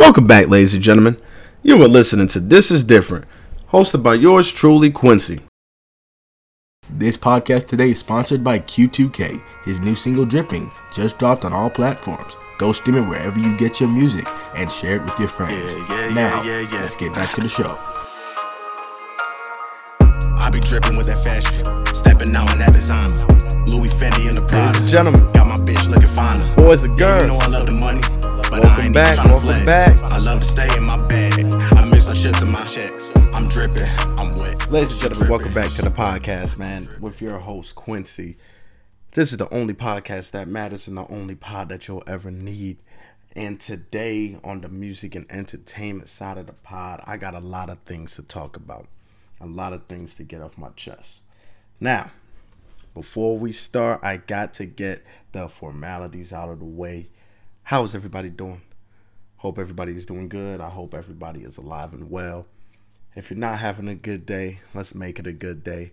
Welcome back, ladies and gentlemen. You are listening to This Is Different, hosted by yours truly, Quincy. This podcast today is sponsored by Q2K. His new single Dripping just dropped on all platforms. Go stream it wherever you get your music and share it with your friends. Yeah, yeah, now, yeah, yeah, yeah. let's get back to the show. I be dripping with that fashion, stepping out in that designer. Louis Fendi in the Ladies and gentlemen, Got my bitch looking finer. boys and Yeah, you know I love the money, but Welcome I ain't back, even welcome flex. back. I love to stay in my bag. I miss some shit to my checks. I'm dripping, I'm wet. ladies and gentlemen, welcome back to the podcast, man, with your host, Quincy. This is the only podcast that matters and the only pod that you'll ever need. And today, on the music and entertainment side of the pod, I got a lot of things to talk about, a lot of things to get off my chest. Now, before we start, I got to get the formalities out of the way. How is everybody doing? Hope everybody is doing good. I hope everybody is alive and well. If you're not having a good day, let's make it a good day.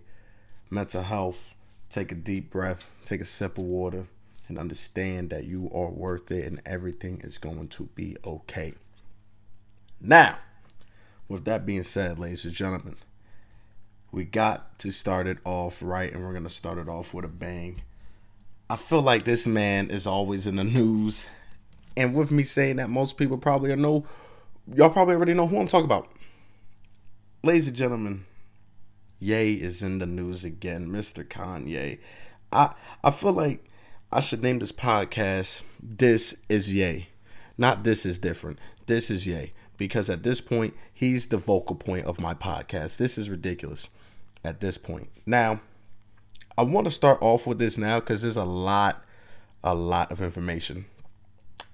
Mental health, take a deep breath, take a sip of water, and understand that you are worth it and everything is going to be okay. Now, with that being said, ladies and gentlemen, we got to start it off right, and we're going to start it off with a bang. I feel like this man is always in the news. And with me saying that, most people probably know, y'all probably already know who I'm talking about. Ladies and gentlemen, Ye is in the news again, Mr. Kanye. I I feel like I should name this podcast This is Ye. Not this is different. This is Ye. Because at this point, he's the vocal point of my podcast. This is ridiculous at this point. Now, I want to start off with this now because there's a lot, a lot of information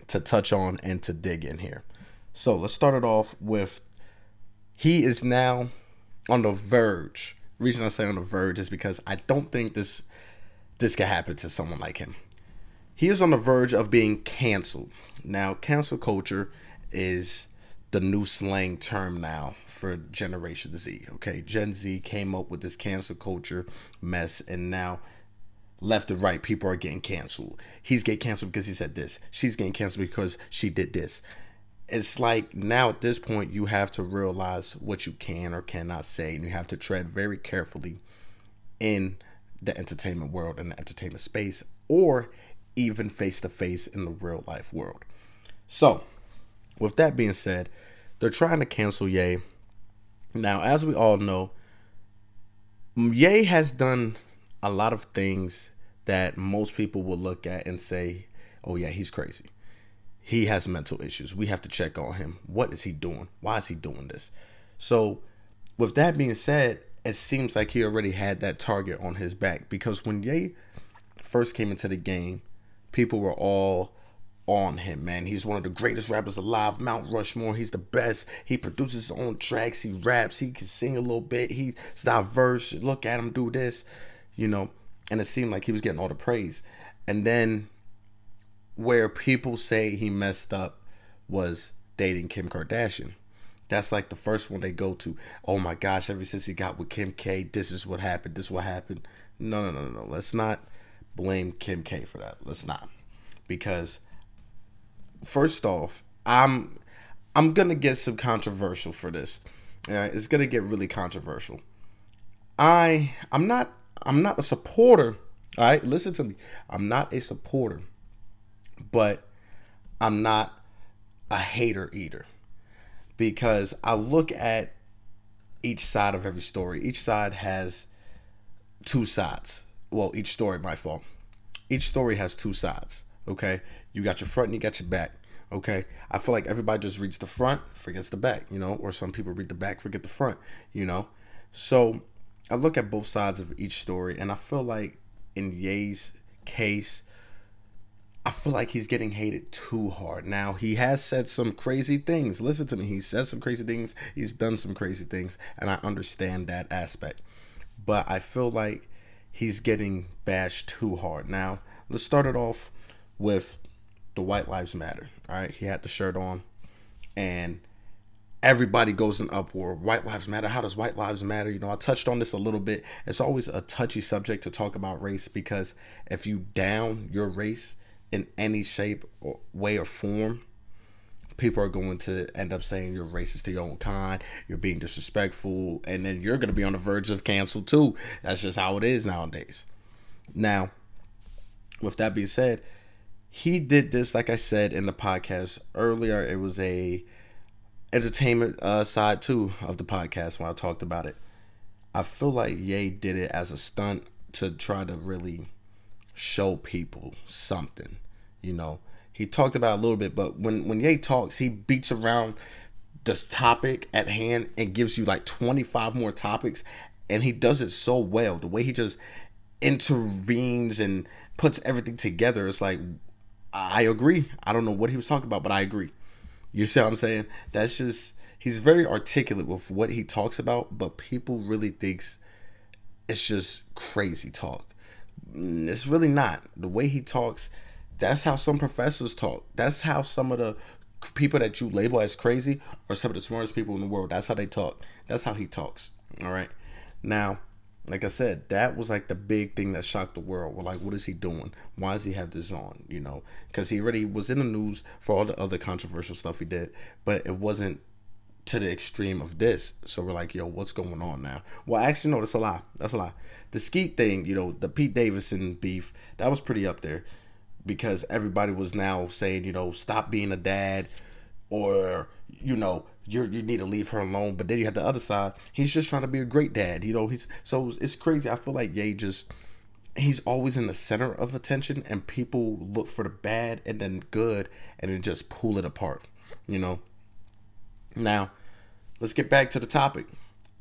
to touch on and to dig in here. So let's start it off with he is now on the verge. reason I say on the verge is because I don't think this this can happen to someone like him. He is on the verge of being canceled. Now, cancel culture is the new slang term now for Generation Z. Okay, Gen Z came up with this cancel culture mess, and now left and right people are getting canceled. He's getting canceled because he said this. She's getting canceled because she did this. It's like now at this point you have to realize what you can or cannot say, and you have to tread very carefully in the entertainment world and the entertainment space, or even face to face in the real life world. So, with that being said, they're trying to cancel Ye. Now, as we all know, Ye has done a lot of things that most people will look at and say, oh, yeah, he's crazy. He has mental issues. We have to check on him. What is he doing? Why is he doing this? So, with that being said, it seems like he already had that target on his back because when Ye first came into the game, people were all on him, man. He's one of the greatest rappers alive. Mount Rushmore. He's the best. He produces his own tracks. He raps. He can sing a little bit. He's diverse. Look at him do this, you know. And it seemed like he was getting all the praise. And then where people say he messed up was dating Kim Kardashian. That's like the first one they go to. Oh my gosh, ever since he got with Kim K, this is what happened. This is what happened. No, no, no, no. Let's not blame Kim K for that. Let's not. Because first off, I'm I'm gonna get some controversial for this. Right, it's gonna get really controversial. I I'm not I'm not a supporter. All right, listen to me. I'm not a supporter, but I'm not a hater either because I look at each side of every story. Each side has two sides. Well, each story, my fault. Each story has two sides. Okay, you got your front and you got your back. Okay, I feel like everybody just reads the front, forgets the back. You know, or some people read the back, forget the front. You know, so I look at both sides of each story, and I feel like in Ye's case, I feel like he's getting hated too hard. Now, he has said some crazy things. Listen to me. He said some crazy things. He's done some crazy things, and I understand that aspect. But I feel like he's getting bashed too hard. Now, let's start it off with the White Lives Matter. All right, he had the shirt on, and everybody goes in uproar. White lives matter. How does white lives matter? You know, I touched on this a little bit. It's always a touchy subject to talk about race because if you down your race in any shape or way or form, people are going to end up saying you're racist to your own kind, you're being disrespectful, and then you're going to be on the verge of cancel too. That's just how it is nowadays. Now, with that being said, he did this like I said in the podcast earlier. It was a entertainment uh, side too of the podcast when I talked about it. I feel like Ye did it as a stunt to try to really show people something, you know he talked about a little bit, but when when Ye talks, he beats around this topic at hand and gives you like 25 more topics and he does it so well. The way he just intervenes and puts everything together, it's like I agree. I don't know what he was talking about, but I agree. You see what I'm saying? That's just he's very articulate with what he talks about, but people really thinks it's just crazy talk. Mm, it's really not. The way he talks, that's how some professors talk. That's how some of the people that you label as crazy are some of the smartest people in the world. That's how they talk. That's how he talks. All right. Now, like I said, that was like the big thing that shocked the world. We're like, what is he doing? Why does he have this on? You know, because he already was in the news for all the other controversial stuff he did, but it wasn't to the extreme of this. So we're like, yo, what's going on now? Well, actually, no, that's a lie. That's a lie. The Skete thing, you know, the Pete Davidson beef, that was pretty up there because everybody was now saying, you know, stop being a dad or, you know, you you need to leave her alone. But then you have the other side. He's just trying to be a great dad. You know, he's so it's crazy. I feel like Ye just he's always in the center of attention and people look for the bad and then good and then just pull it apart, you know. Now, let's get back to the topic.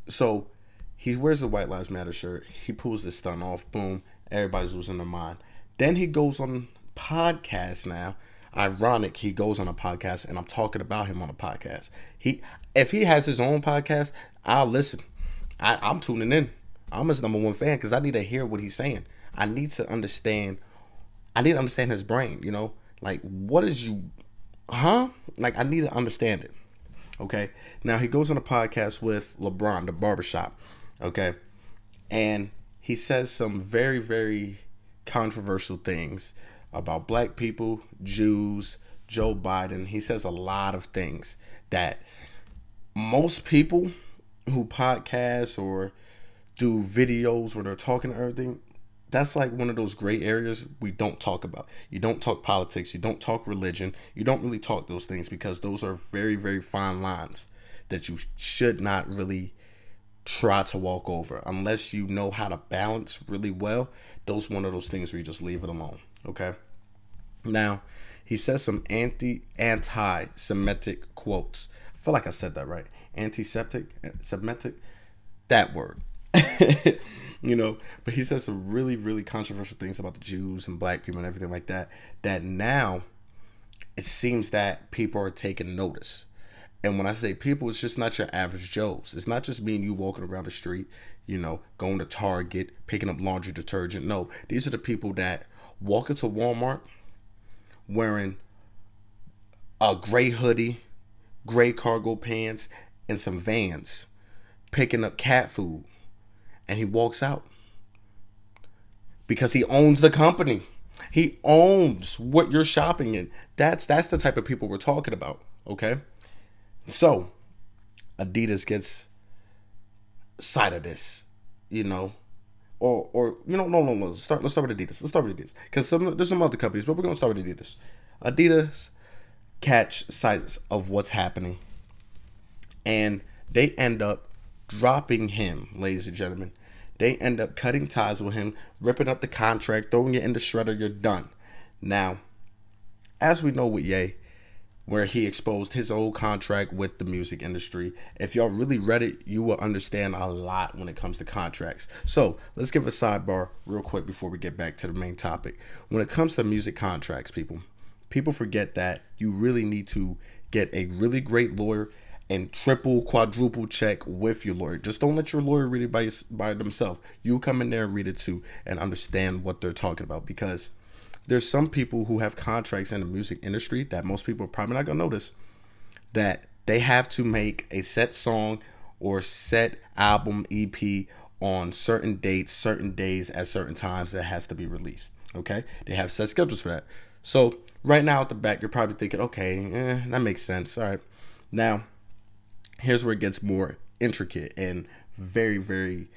So he wears a White Lives Matter shirt. He pulls this stunt off. Boom. Everybody's losing their mind. Then he goes on podcast now. Ironic, he goes on a podcast, and I'm talking about him on a podcast. He, if he has his own podcast, I'll listen. I, I'm tuning in. I'm his number one fan because I need to hear what he's saying. I need to understand. I need to understand his brain. You know, like what is you, huh? Like I need to understand it. Okay. Now he goes on a podcast with LeBron, the barbershop. Okay, and he says some very very controversial things about black people, Jews, Joe Biden. He says a lot of things that most people who podcast or do videos where they're talking to everything, that's like one of those gray areas we don't talk about. You don't talk politics, you don't talk religion, you don't really talk those things because those are very, very fine lines that you should not really try to walk over unless you know how to balance really well. Those one of those things where you just leave it alone. Okay. Now, he says some anti anti Semitic quotes. I feel like I said that right. Antiseptic, eh, Semitic, that word. you know, but he says some really, really controversial things about the Jews and black people and everything like that. That now it seems that people are taking notice. And when I say people, it's just not your average Joes. It's not just me and you walking around the street, you know, going to Target, picking up laundry detergent. No, these are the people that walk into Walmart wearing a gray hoodie, gray cargo pants, and some vans, picking up cat food. And he walks out because he owns the company. He owns what you're shopping in. That's that's the type of people we're talking about, okay? So, Adidas gets sight of this, you know, or or you know no no no let's start let's start with Adidas let's start with Adidas because some there's some other companies but we're gonna start with Adidas. Adidas catch sizes of what's happening, and they end up dropping him, ladies and gentlemen. They end up cutting ties with him, ripping up the contract, throwing it in the shredder. You're done. Now, as we know with Ye, where he exposed his old contract with the music industry. If y'all really read it, you will understand a lot when it comes to contracts. So let's give a sidebar real quick before we get back to the main topic. When it comes to music contracts, people, people forget that you really need to get a really great lawyer and triple, quadruple check with your lawyer. Just don't let your lawyer read it by by themselves. You come in there and read it too and understand what they're talking about because there's some people who have contracts in the music industry that most people are probably not gonna notice that they have to make a set song or set album EP on certain dates, certain days at certain times that has to be released. Okay, they have set schedules for that. So right now at the back, you're probably thinking, okay, eh, that makes sense. All right. Now, here's where it gets more intricate and very, very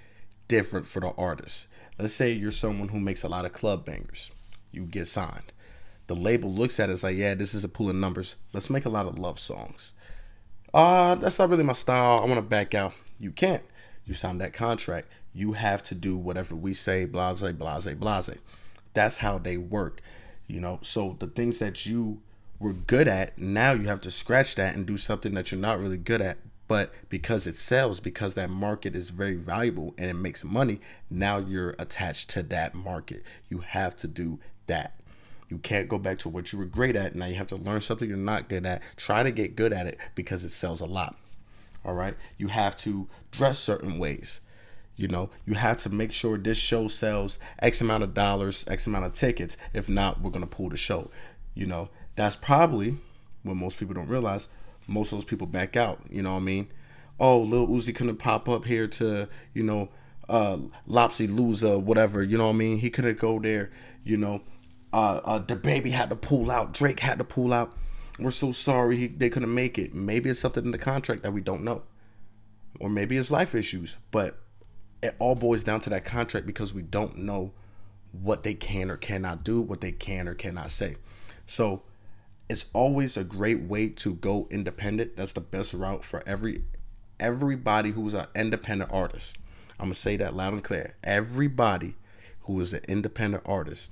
different for the artist. Let's say you're someone who makes a lot of club bangers. You get signed. The label looks at it as like, yeah, this is a pool of numbers. Let's make a lot of love songs. Uh, that's not really my style. I want to back out. You can't. You signed that contract. You have to do whatever we say, blase, blase, blase. That's how they work. You know, so the things that you were good at, now you have to scratch that and do something that you're not really good at. But because it sells, because that market is very valuable and it makes money, now you're attached to that market. You have to do that. You can't go back to what you were great at. Now you have to learn something you're not good at. Try to get good at it because it sells a lot. All right. You have to dress certain ways. You know, you have to make sure this show sells X amount of dollars, X amount of tickets. If not, we're going to pull the show. You know, that's probably what most people don't realize. Most of those people back out. You know what I mean? Oh, Lil Uzi couldn't pop up here to, you know, uh, Lopsy Loser, whatever. You know what I mean? He couldn't go there. You know, uh, uh, DaBaby had to pull out. Drake had to pull out. We're so sorry he, they couldn't make it. Maybe it's something in the contract that we don't know, or maybe it's life issues. But it all boils down to that contract because we don't know what they can or cannot do, what they can or cannot say. So it's always a great way to go independent. That's the best route for every everybody who's an independent artist. I'm gonna say that loud and clear. Everybody who is an independent artist,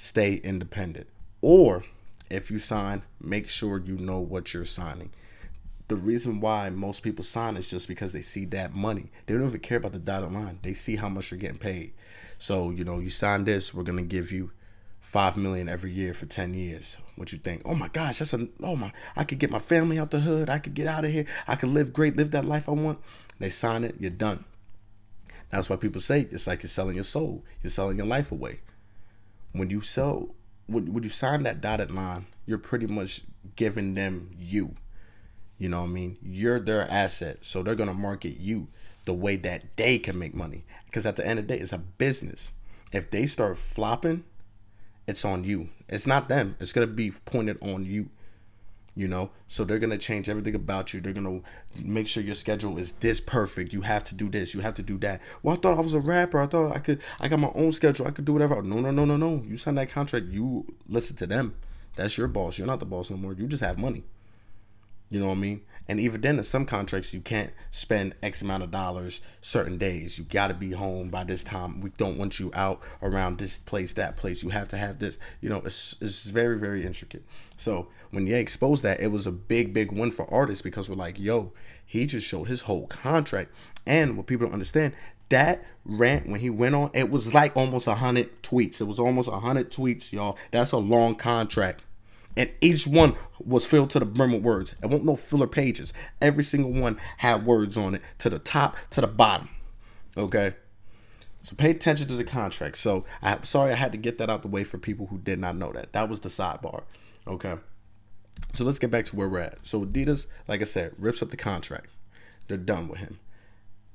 stay independent. Or if you sign, make sure you know what you're signing. The reason why most people sign is just because they see that money. They don't even care about the dotted line. They see how much you're getting paid. So, you know, you sign this, we're gonna give you five million every year for 10 years what you think oh my gosh that's a oh my i could get my family out the hood i could get out of here i could live great live that life i want they sign it you're done that's why people say it's like you're selling your soul you're selling your life away when you sell when, when you sign that dotted line you're pretty much giving them you you know what i mean you're their asset so they're gonna market you the way that they can make money because at the end of the day it's a business if they start flopping it's on you. It's not them. It's gonna be pointed on you. You know, so they're gonna change everything about you. They're gonna make sure your schedule is this perfect. You have to do this. You have to do that. Well, I thought I was a rapper. I thought I could. I got my own schedule. I could do whatever. No, no, no, no, no. You sign that contract. You listen to them. That's your boss. You're not the boss anymore. You just have money. You know what I mean? And even then, in some contracts, you can't spend X amount of dollars certain days. You got to be home by this time. We don't want you out around this place, that place. You have to have this. You know, it's, it's very, very intricate. So when Ye exposed that, it was a big, big win for artists because we're like, yo, he just showed his whole contract. And what people don't understand, that rant when he went on, it was like almost a hundred tweets. It was almost a hundred tweets, y'all. That's a long contract and each one was filled to the brim with words. It won't no filler pages. Every single one had words on it, to the top, to the bottom. Okay. So pay attention to the contract. So I'm sorry I had to get that out the way for people who did not know that. That was the sidebar. Okay. So let's get back to where we're at. So Adidas, like I said, rips up the contract. They're done with him.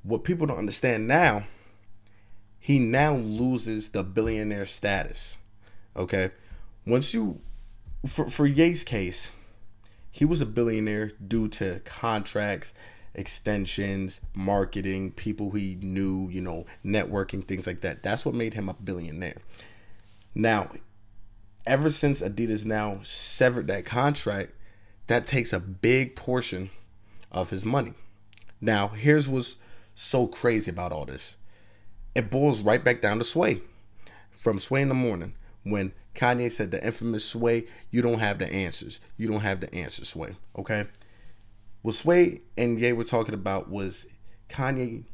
What people don't understand now, he now loses the billionaire status. Okay. Once you for for Ye's case, he was a billionaire due to contracts, extensions, marketing, people he knew, you know, networking, things like that. That's what made him a billionaire. Now, ever since Adidas now severed that contract, that takes a big portion of his money. Now, here's what's so crazy about all this. It boils right back down to Sway. From Sway in the morning, when Kanye said the infamous Sway, you don't have the answers. You don't have the answers, Sway. Okay? What Sway and Ye were talking about was Kanye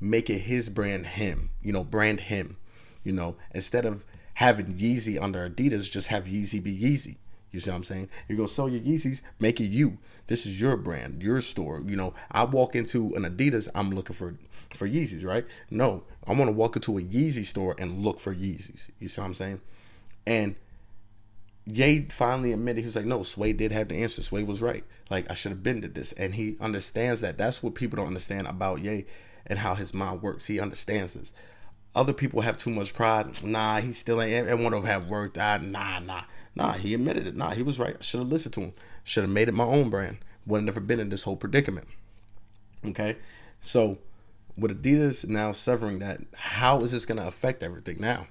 making his brand him, you know, brand him, you know, instead of having Yeezy under Adidas, just have Yeezy be Yeezy. You see what I'm saying? You're gonna sell your Yeezys, make it you. This is your brand, your store. You know, I walk into an Adidas, I'm looking for for Yeezys, right? No, I want to walk into a Yeezy store and look for Yeezys. You see what I'm saying? And Ye finally admitted he was like, no, Sway did have the answer. Sway was right. Like I should have been to this, and he understands that. That's what people don't understand about Ye and how his mind works. He understands this. other people have too much pride. Nah, he still ain't. Want to have worked out. Nah, nah, nah. He admitted it. Nah, he was right. Should have listened to him. Should have made it my own brand. Wouldn't have been in this whole predicament. Okay, so with Adidas now severing that, how is this going to affect everything now?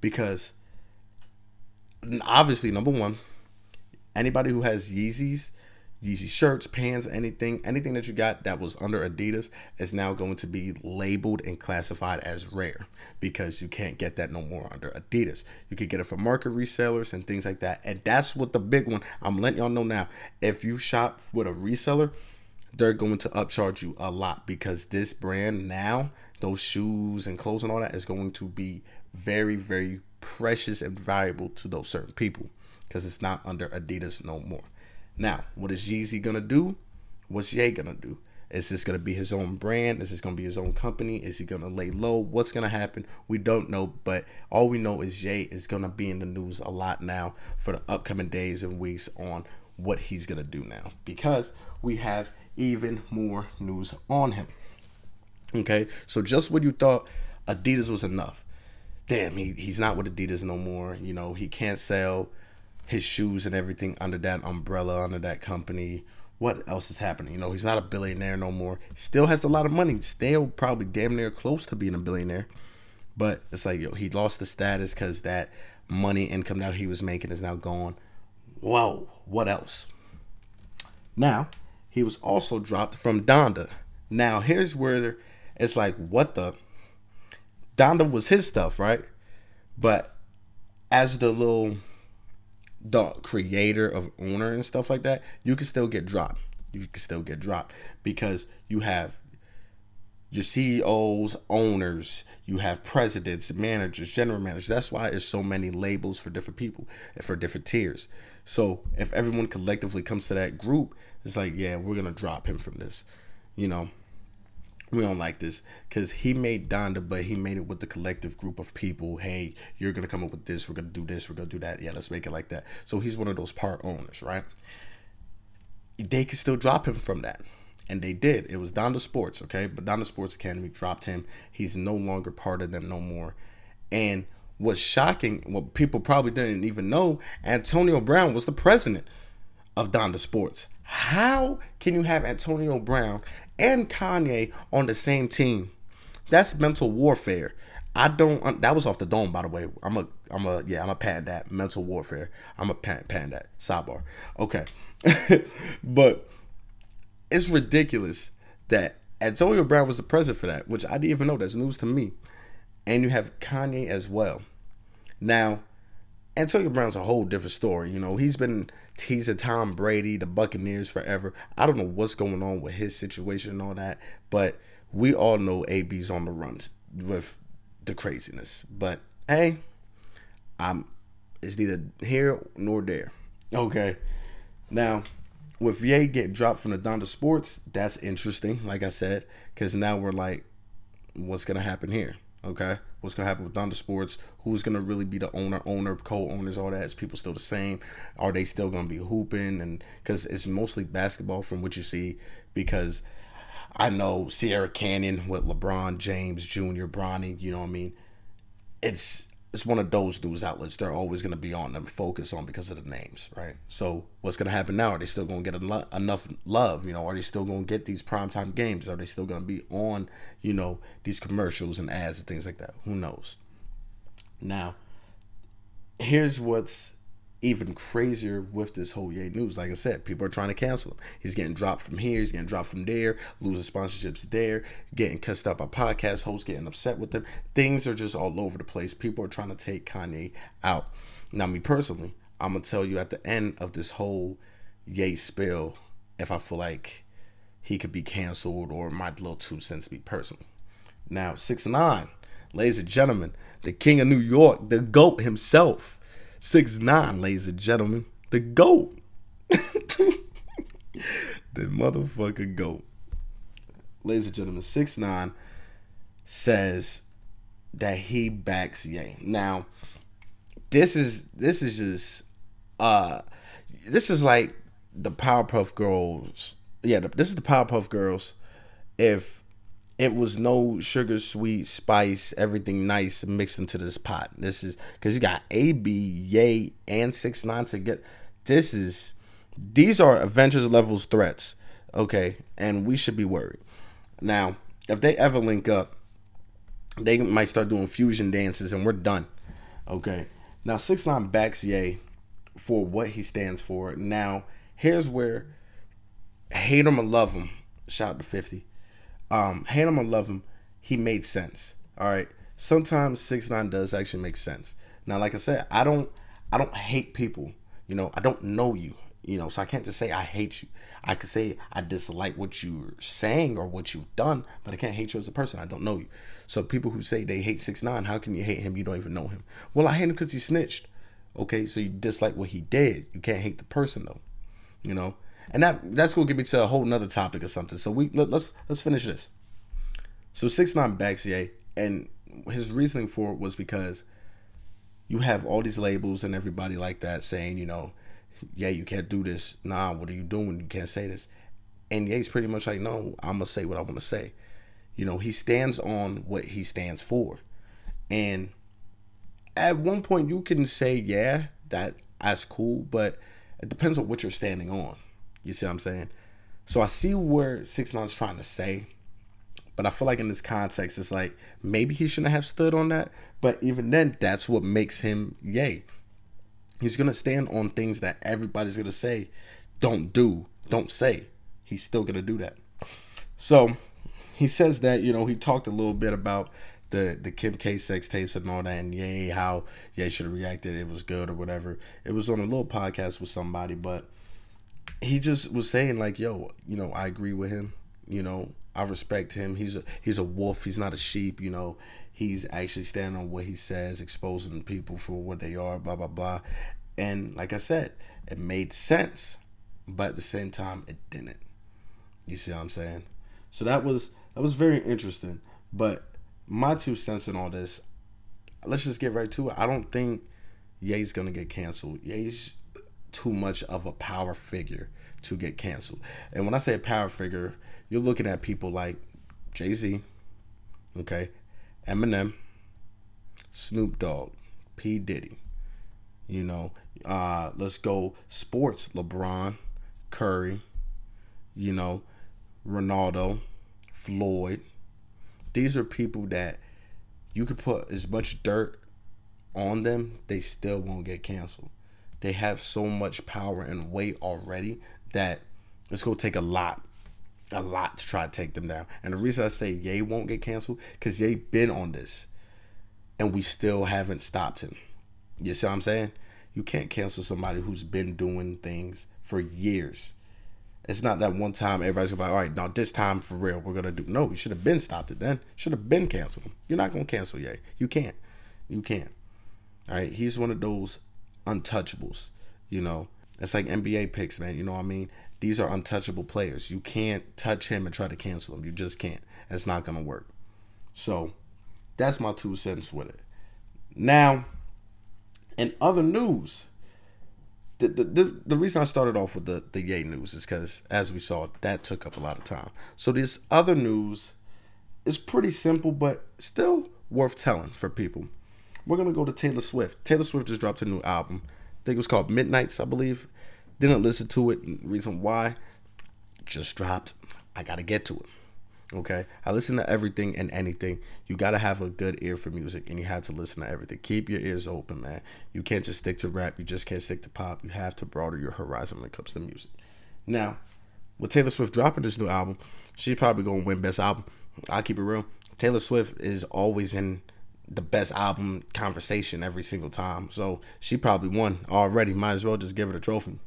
Because obviously, number one, anybody who has Yeezys Yeezy shirts, pants, anything, anything that you got that was under Adidas is now going to be labeled and classified as rare because you can't get that no more under Adidas. You could get it from market resellers and things like that. And that's what the big one. I'm letting y'all know now. If you shop with a reseller, they're going to upcharge you a lot because this brand now, those shoes and clothes and all that is going to be very, very precious and valuable to those certain people because it's not under Adidas no more. Now, what is Yeezy gonna do? What's Ye gonna do? Is this gonna be his own brand? Is this gonna be his own company? Is he gonna lay low? What's gonna happen? We don't know, but all we know is Ye is gonna be in the news a lot now for the upcoming days and weeks on what he's gonna do now because we have even more news on him. Okay, so just when you thought Adidas was enough, damn, he, he's not with Adidas no more. You know, he can't sell his shoes and everything under that umbrella, under that company. What else is happening? You know, he's not a billionaire no more. Still has a lot of money. Still probably damn near close to being a billionaire. But it's like, yo, he lost the status because that money income that he was making is now gone. Whoa, what else? Now, he was also dropped from Donda. Now, here's where it's like, what the? Donda was his stuff, right? But as the little the creator of owner and stuff like that, you can still get dropped. You can still get dropped because you have your CEOs, owners, you have presidents, managers, general managers. That's why there's so many labels for different people and for different tiers. So if everyone collectively comes to that group, it's like, yeah, we're gonna drop him from this. You know, we don't like this because he made Donda, but he made it with the collective group of people. Hey, you're gonna come up with this. We're gonna do this. We're gonna do that. Yeah, let's make it like that. So he's one of those part owners, right? They could still drop him from that, and they did. It was Donda Sports, okay, but Donda Sports Academy dropped him. He's no longer part of them no more. And what's shocking, what people probably didn't even know, Antonio Brown was the president of Donda Sports. How can you have Antonio Brown and Kanye on the same team. That's mental warfare. I don't. That was off the dome, by the way. I'm a. I'm a. Yeah, I'm a patent that mental warfare. I'm a patent, patent that sidebar. Okay, but it's ridiculous that Antonio Brown was the president for that, which I didn't even know. That's news to me. And you have Kanye as well. Now, Antonio Brown's a whole different story. You know, he's been teasing Tom Brady, the Buccaneers forever. I don't know what's going on with his situation and all that, but we all know AB's on the runs with the craziness. But hey, I'm it's neither here nor there. Okay. Now, with Ye getting dropped from the Donda Sports, that's interesting, like I said, because now we're like, what's gonna happen here? Okay, what's gonna happen with Donda Sports? Who's gonna really be the owner, owner, co-owners, all that? Is people still the same? Are they still gonna be hooping? And because it's mostly basketball from what you see, because I know Sierra Canyon with LeBron James Jr., Bronny, you know what I mean? It's it's one of those news outlets they're always going to be on them focus on because of the names right? So what's going to happen now? Are they still going to get enough love you know? Are they still going to get these primetime games? Are they still going to be on you know these commercials and ads and things like that? Who knows? Now here's what's even crazier with this whole Ye news. Like I said, people are trying to cancel him. He's getting dropped from here, he's getting dropped from there, losing sponsorships there, getting cussed out by podcast hosts, getting upset with them. Things are just all over the place. People are trying to take Kanye out. Now, me personally, I'm gonna tell you at the end of this whole Ye spill if I feel like he could be canceled or my little two cents be personal. Now, six nine, ladies and gentlemen, the king of New York, the GOAT himself Six nine, ladies and gentlemen. The GOAT. the motherfucker GOAT. Ladies and gentlemen, six nine says that he backs Ye. Now, this is this is just uh this is like the Powerpuff Girls. Yeah, this is the Powerpuff Girls if it was no sugar, sweet, spice, everything nice mixed into this pot. This is because you got AB, Ye, and Six Nine to get. This is these are Avengers levels threats, okay, and we should be worried. Now, if they ever link up, they might start doing fusion dances, and we're done. Okay. Now Six Nine backs Ye for what he stands for. Now here's where hate him or love him. Shout out to Fifty um, hate him love him, he made sense. All right. Sometimes six nine does actually make sense. Now, like I said, I don't I don't hate people. You know, I don't know you. You know, so I can't just say I hate you. I could say I dislike what you're saying or what you've done, but I can't hate you as a person. I don't know you. So people who say they hate six nine, how can you hate him? You don't even know him. Well, I hate him because he snitched. Okay, so you dislike what he did. You can't hate the person though. You know, and that that's gonna get me to a whole nother topic or something. So we let, us let's finish this. So six nine Ye, and his reasoning for it was because you have all these labels and everybody like that saying, you know, yeah, you can't do this. Nah, what are you doing? You can't say this. And Ye's pretty much like, no, I'm gonna say what I want to say. You know, he stands on what he stands for. And at one point you can say, yeah, that that's cool, but it depends on what you're standing on. You see what I'm saying? So I see where Six Nine's trying to say, but I feel like in this context, it's like maybe he shouldn't have stood on that. But even then, that's what makes him Ye. He's gonna stand on things that everybody's gonna say, don't do, don't say. He's still gonna do that. So he says that you know he talked a little bit about the the Kim K sex tapes and all that, and Ye how Ye should have reacted. It was good or whatever. It was on a little podcast with somebody, but he just was saying like, "Yo, you know, I agree with him. You know, I respect him. He's a he's a wolf. He's not a sheep. You know, he's actually standing on what he says, exposing people for what they are. Blah blah blah." And like I said, it made sense, but at the same time, it didn't. You see what I'm saying? So that was that was very interesting. But my two cents in all this, let's just get right to it. I don't think Ye's gonna get canceled. Ye's too much of a power figure to get canceled. And when I say power figure, you're looking at people like Jay Z, okay, Eminem, Snoop Dogg, P. Diddy. You know, uh, let's go sports, LeBron, Curry, you know, Ronaldo, Floyd. These are people that you could put as much dirt on them, they still won't get canceled they have so much power and weight already that it's gonna take a lot, a lot to try to take them down. And the reason I say Ye won't get canceled, because Ye been on this, and we still haven't stopped him. You see what I'm saying? You can't cancel somebody who's been doing things for years. It's not that one time everybody's gonna be like, all right, now this time for real, we're gonna do. No, you should have been stopped it then. Should have been canceled. You're not gonna cancel Ye. You can't. You can't. All right, he's one of those untouchables. You know, it's like NBA picks, man. You know what I mean? These are untouchable players. You can't touch him and try to cancel him. You just can't. It's not gonna work. So that's my two cents with it. Now, in other news, the, the, the, the reason I started off with the, the Ye news is because, as we saw, that took up a lot of time. So, this other news is pretty simple, but still worth telling for people we're gonna go to Taylor Swift. Taylor Swift just dropped a new album. I think it was called Midnights, I believe. Didn't listen to it. Reason why? Just dropped. I gotta get to it. Okay, I listen to everything and anything. You gotta have a good ear for music, and you have to listen to everything. Keep your ears open, man. You can't just stick to rap. You just can't stick to pop. You have to broaden your horizon when it comes to music. Now, with Taylor Swift dropping this new album, she's probably gonna win Best Album. I'll keep it real. Taylor Swift is always in the best album conversation every single time. So she probably won already. Might as well just give her the trophy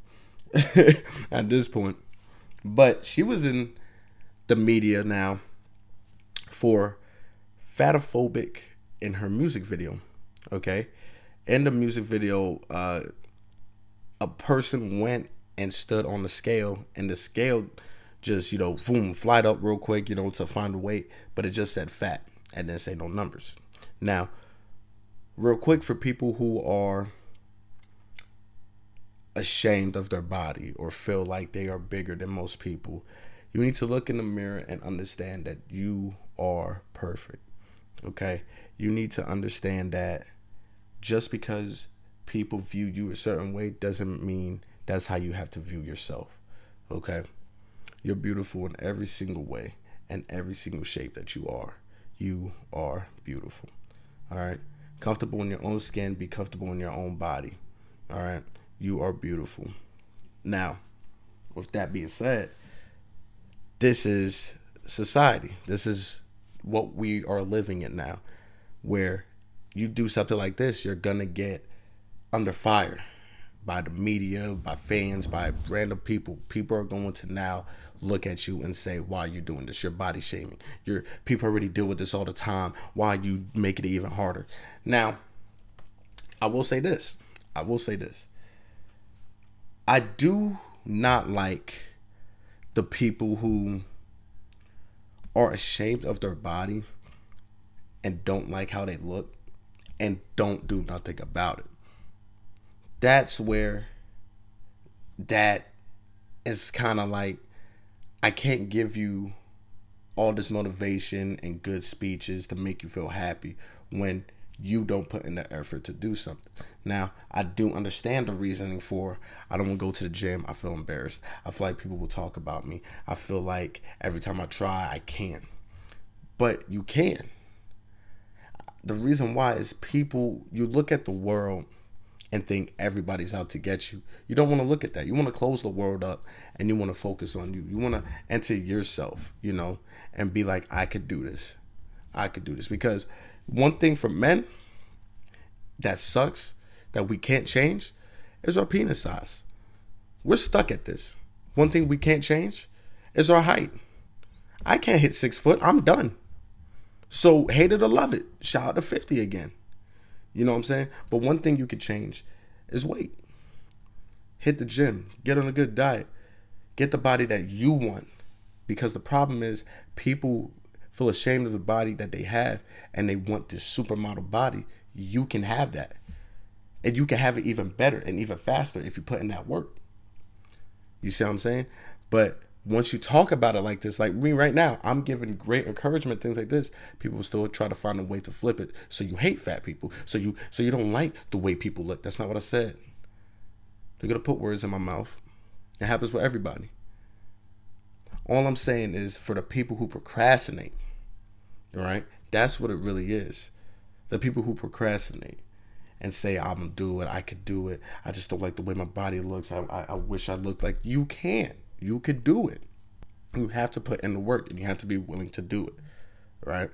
at this point. But she was in the media now for fatophobic in her music video. Okay. In the music video, uh, a person went and stood on the scale, and the scale just, you know, boom, flight up real quick, you know, to find the weight, but it just said fat and didn't say no numbers. Now, real quick for people who are ashamed of their body or feel like they are bigger than most people, You need to look in the mirror and understand that you are perfect. Okay? You need to understand that just because people view you a certain way doesn't mean that's how you have to view yourself. Okay? You're beautiful in every single way and every single shape that you are. You are beautiful. All right? Comfortable in your own skin, be comfortable in your own body. All right? You are beautiful. Now, with that being said, this is society. This is what we are living in now, where you do something like this, you're gonna get under fire by the media, by fans, by random people. People are going to now look at you and say, "Why are you doing this? You're body shaming. Your people already deal with this all the time. Why you make it even harder?" Now, I will say this. I will say this. I do not like the people who are ashamed of their body and don't like how they look and don't do nothing about it. That's where that is kind of like I can't give you all this motivation and good speeches to make you feel happy when you don't put in the effort to do something. Now, I do understand the reasoning for I don't want to go to the gym. I feel embarrassed. I feel like people will talk about me. I feel like every time I try, I can't. But you can. The reason why is people, you look at the world and think everybody's out to get you. You don't want to look at that. You want to close the world up and you want to focus on you. You want to enter yourself, you know, and be like, I could do this. I could do this. Because one thing for men that sucks that we can't change is our penis size. We're stuck at this. One thing we can't change is our height. I can't hit six foot. I'm done. So hate it or love it. Shout out to 50 again. You know what I'm saying? But one thing you could change is weight. Hit the gym, get on a good diet, get the body that you want. Because the problem is people feel ashamed of the body that they have and they want this supermodel body, you can have that. And you can have it even better and even faster if you put in that work. You see what I'm saying? But once you talk about it like this, like me right now, I'm giving great encouragement, things like this. People still try to find a way to flip it. So you hate fat people. So you so you don't like the way people look. That's not what I said. They're gonna put words in my mouth. It happens with everybody. All I'm saying is for the people who procrastinate, all right? That's what it really is. The people who procrastinate and say, I'm gonna do it, I could do it. I just don't like the way my body looks. I, I, I wish I looked like you can. You could do it. You have to put in the work and you have to be willing to do it. Right?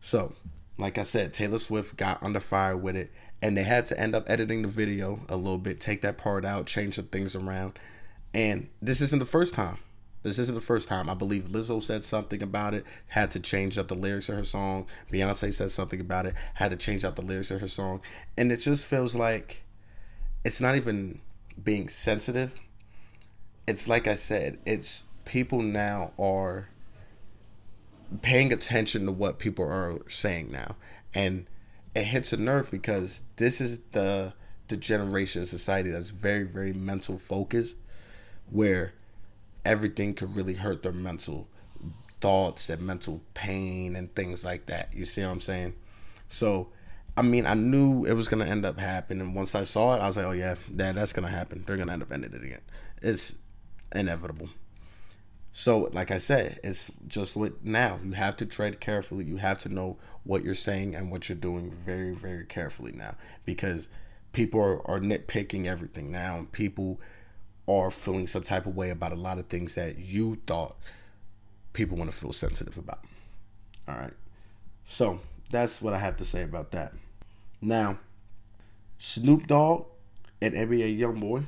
So, like I said, Taylor Swift got under fire with it, and they had to end up editing the video a little bit, take that part out, change some things around. And this isn't the first time. This isn't the first time. I believe Lizzo said something about it, had to change up the lyrics of her song. Beyonce said something about it, had to change out the lyrics of her song. And it just feels like it's not even being sensitive. It's like I said, it's people now are paying attention to what people are saying now. And it hits a nerve because this is the the generation of society that's very, very mental focused where everything could really hurt their mental thoughts and mental pain and things like that. You see what I'm saying? So, I mean, I knew it was gonna end up happening. Once I saw it, I was like, "Oh yeah, that that's gonna happen. They're gonna end up ending it again. It's inevitable." So, like I said, it's just with now. You have to tread carefully. You have to know what you're saying and what you're doing very, very carefully now, because people are, are nitpicking everything now. And People are feeling some type of way about a lot of things that you thought people want to feel sensitive about. All right. So that's what I have to say about that. Now, Snoop Dogg and NBA YoungBoy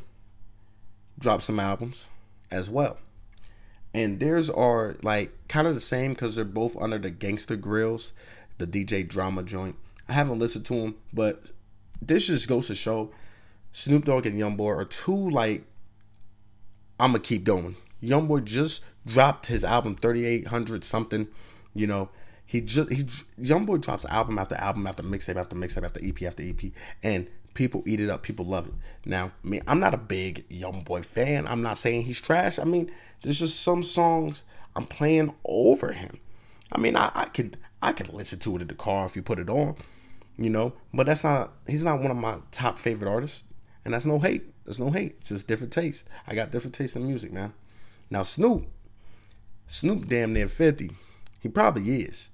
dropped some albums as well. And theirs are like kind of the same because they're both under the Gangsta Grillz, the DJ Drama joint. I haven't listened to them, but this just goes to show Snoop Dogg and YoungBoy are two like I'm gonna keep going. YoungBoy just dropped his album 3800 something. You know, he just he YoungBoy drops album after album after mixtape after mixtape after EP after EP, and people eat it up. People love it. Now, I mean, I'm not a big YoungBoy fan. I'm not saying he's trash. I mean, there's just some songs I'm playing over him. I mean, I, I could I could listen to it in the car if you put it on, you know. But that's not he's not one of my top favorite artists, and that's no hate. There's no hate. It's just different taste. I got different taste in music, man. Now Snoop, Snoop damn near 50. He probably is.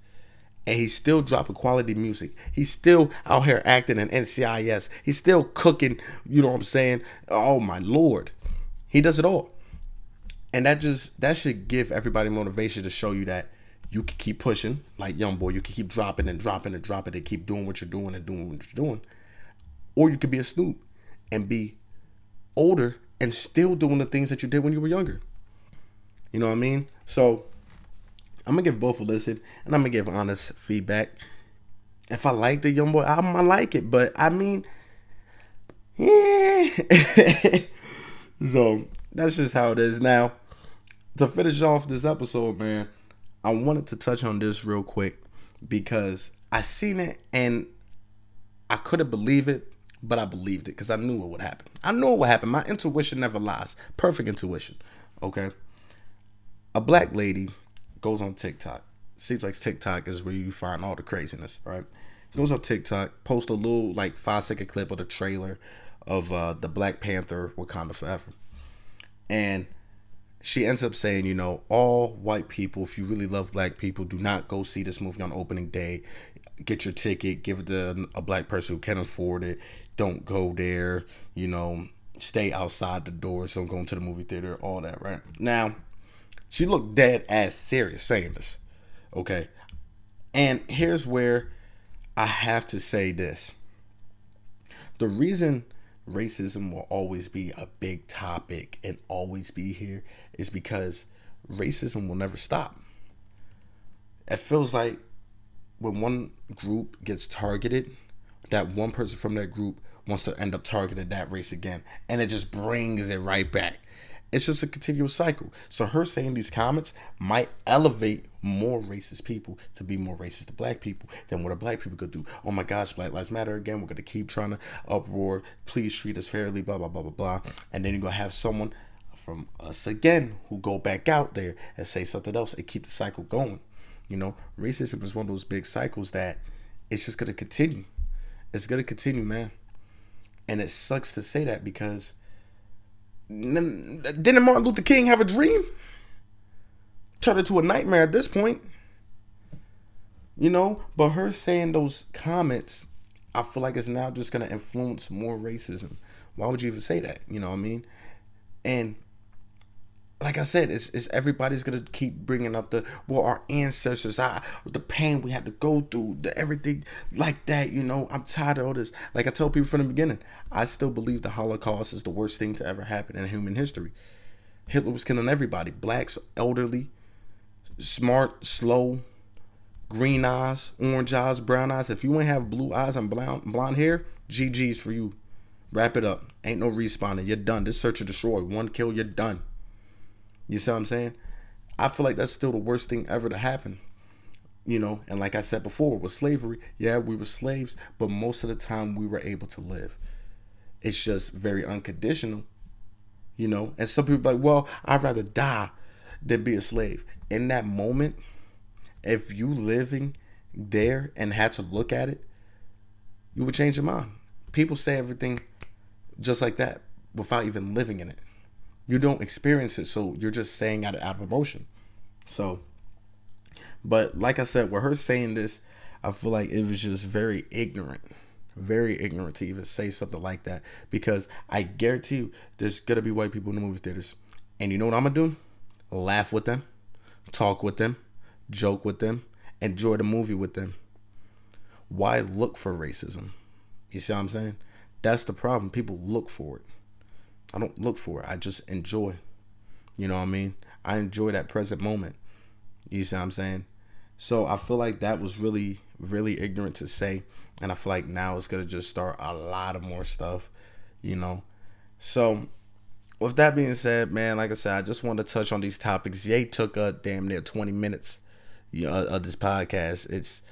And he's still dropping quality music. He's still out here acting in NCIS. He's still cooking, you know what I'm saying? Oh my lord. He does it all. And that just that should give everybody motivation to show you that you can keep pushing, like young boy, you can keep dropping and dropping and dropping and keep doing what you're doing and doing what you're doing. Or you could be a Snoop and be older and still doing the things that you did when you were younger. You know what I mean? So I'm gonna give both a listen and I'm gonna give honest feedback. If I like the YoungBoy album, I like it, but I mean, yeah. so that's just how it is. Now, to finish off this episode, man, I wanted to touch on this real quick because I seen it and I couldn't believe it, but I believed it because I knew it would happen. I knew it would happen. My intuition never lies. Perfect intuition. Okay. A black lady goes on TikTok. Seems like TikTok is where you find all the craziness, right? Goes on TikTok, post a little like five second clip of the trailer of uh, the Black Panther Wakanda Forever. And she ends up saying, you know, all white people, if you really love black people, do not go see this movie on opening day. Get your ticket, give it to a black person who can afford it. Don't go there, you know, stay outside the doors, don't go into the movie theater, all that, right? Now, she looked dead ass serious saying this. Okay. And here's where I have to say this. The reason racism will always be a big topic and always be here is because racism will never stop. It feels like when one group gets targeted, that one person from that group wants to end up targeting that race again. And it just brings it right back. It's just a continuous cycle. So her saying these comments might elevate more racist people to be more racist to black people than what a black people could do. Oh my gosh, Black Lives Matter again. We're gonna keep trying to uproar. Please treat us fairly. Blah blah blah blah blah. And then you're gonna have someone from us again who go back out there and say something else and keep the cycle going. You know, racism is one of those big cycles that it's just gonna continue. It's gonna continue, man. And it sucks to say that because didn't Martin Luther King have a dream? Turned into a nightmare at this point. You know, but her saying those comments, I feel like it's now just gonna influence more racism. Why would you even say that? You know what I mean? And like I said, it's, it's everybody's gonna keep bringing up the well, our ancestors, I, the pain we had to go through, the everything like that. You know, I'm tired of all this. Like I tell people from the beginning, I still believe the Holocaust is the worst thing to ever happen in human history. Hitler was killing everybody, blacks, elderly, smart, slow, green eyes, orange eyes, brown eyes. If you ain't have blue eyes and blonde blonde hair, GG's for you. Wrap it up. Ain't no respawning. You're done. This search and destroy. One kill, you're done. You see what I'm saying? I feel like that's still the worst thing ever to happen. You know, and like I said before, with slavery, yeah, we were slaves, but most of the time we were able to live. It's just very unconditional, you know. And some people like, well, I'd rather die than be a slave. In that moment, if you living there and had to look at it, you would change your mind. People say everything just like that without even living in it you don't experience it, so you're just saying out of, out of emotion. So, but like I said, with her saying this, I feel like it was just very ignorant, very ignorant to even say something like that. Because I guarantee you, there's gonna be white people in the movie theaters, and you know what I'm gonna do? Laugh with them, talk with them, joke with them, enjoy the movie with them. Why look for racism? You see what I'm saying? That's the problem. People look for it. I don't look for it. I just enjoy. You know what I mean? I enjoy that present moment. You see what I'm saying? So I feel like that was really, really ignorant to say. And I feel like now it's gonna just start a lot of more stuff, you know. So with that being said, man, like I said, I just want to touch on these topics. Ye took a damn near 20 minutes you know, of this podcast. It's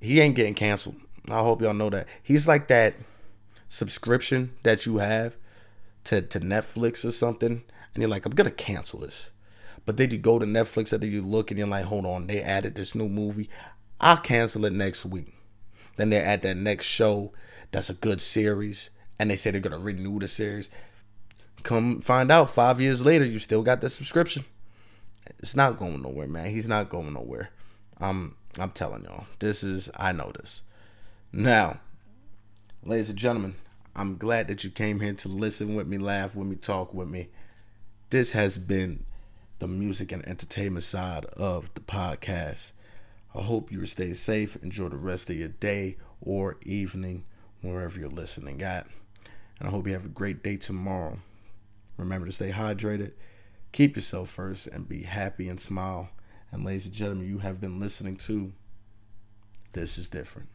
he ain't getting canceled. I hope y'all know that. He's like that subscription that you have to, to Netflix or something, and you're like, I'm gonna cancel this. But then you go to Netflix and then you look and you're like, hold on, they added this new movie. I'll cancel it next week. Then they're at that next show that's a good series. And they say they're gonna renew the series. Come find out five years later, you still got the subscription. It's not going nowhere, man. He's not going nowhere. I'm I'm telling y'all. This is I know this. Now, ladies and gentlemen, I'm glad that you came here to listen with me, laugh with me, talk with me. This has been the music and entertainment side of the podcast. I hope you stay safe. Enjoy the rest of your day or evening, wherever you're listening at. And I hope you have a great day tomorrow. Remember to stay hydrated, keep yourself first, and be happy and smile. And ladies and gentlemen, you have been listening to This is Different.